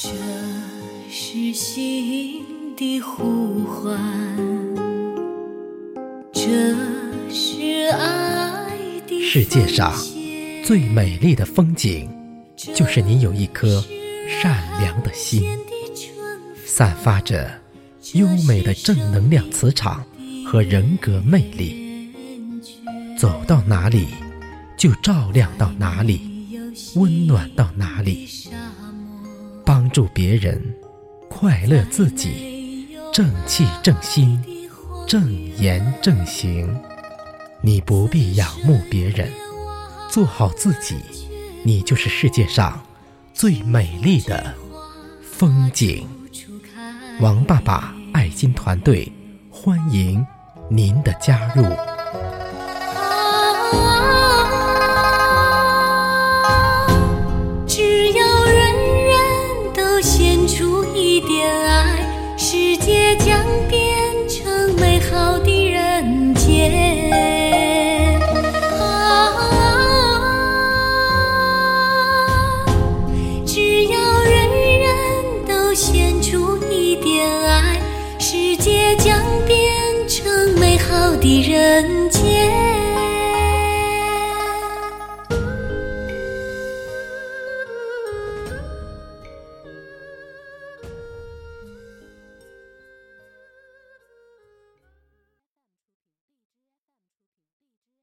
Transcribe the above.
这是心的呼唤，这是爱的世界上最美丽的风景，就是你有一颗善良的心，散发着优美的正能量磁场和人格魅力，走到哪里就照亮到哪里，温暖到哪里。帮助别人，快乐自己，正气正心，正言正行。你不必仰慕别人，做好自己，你就是世界上最美丽的风景。王爸爸爱心团队欢迎您的加入。出一点爱，世界将变成美好的人间。啊，只要人人都献出一点爱，世界将变成美好的人间。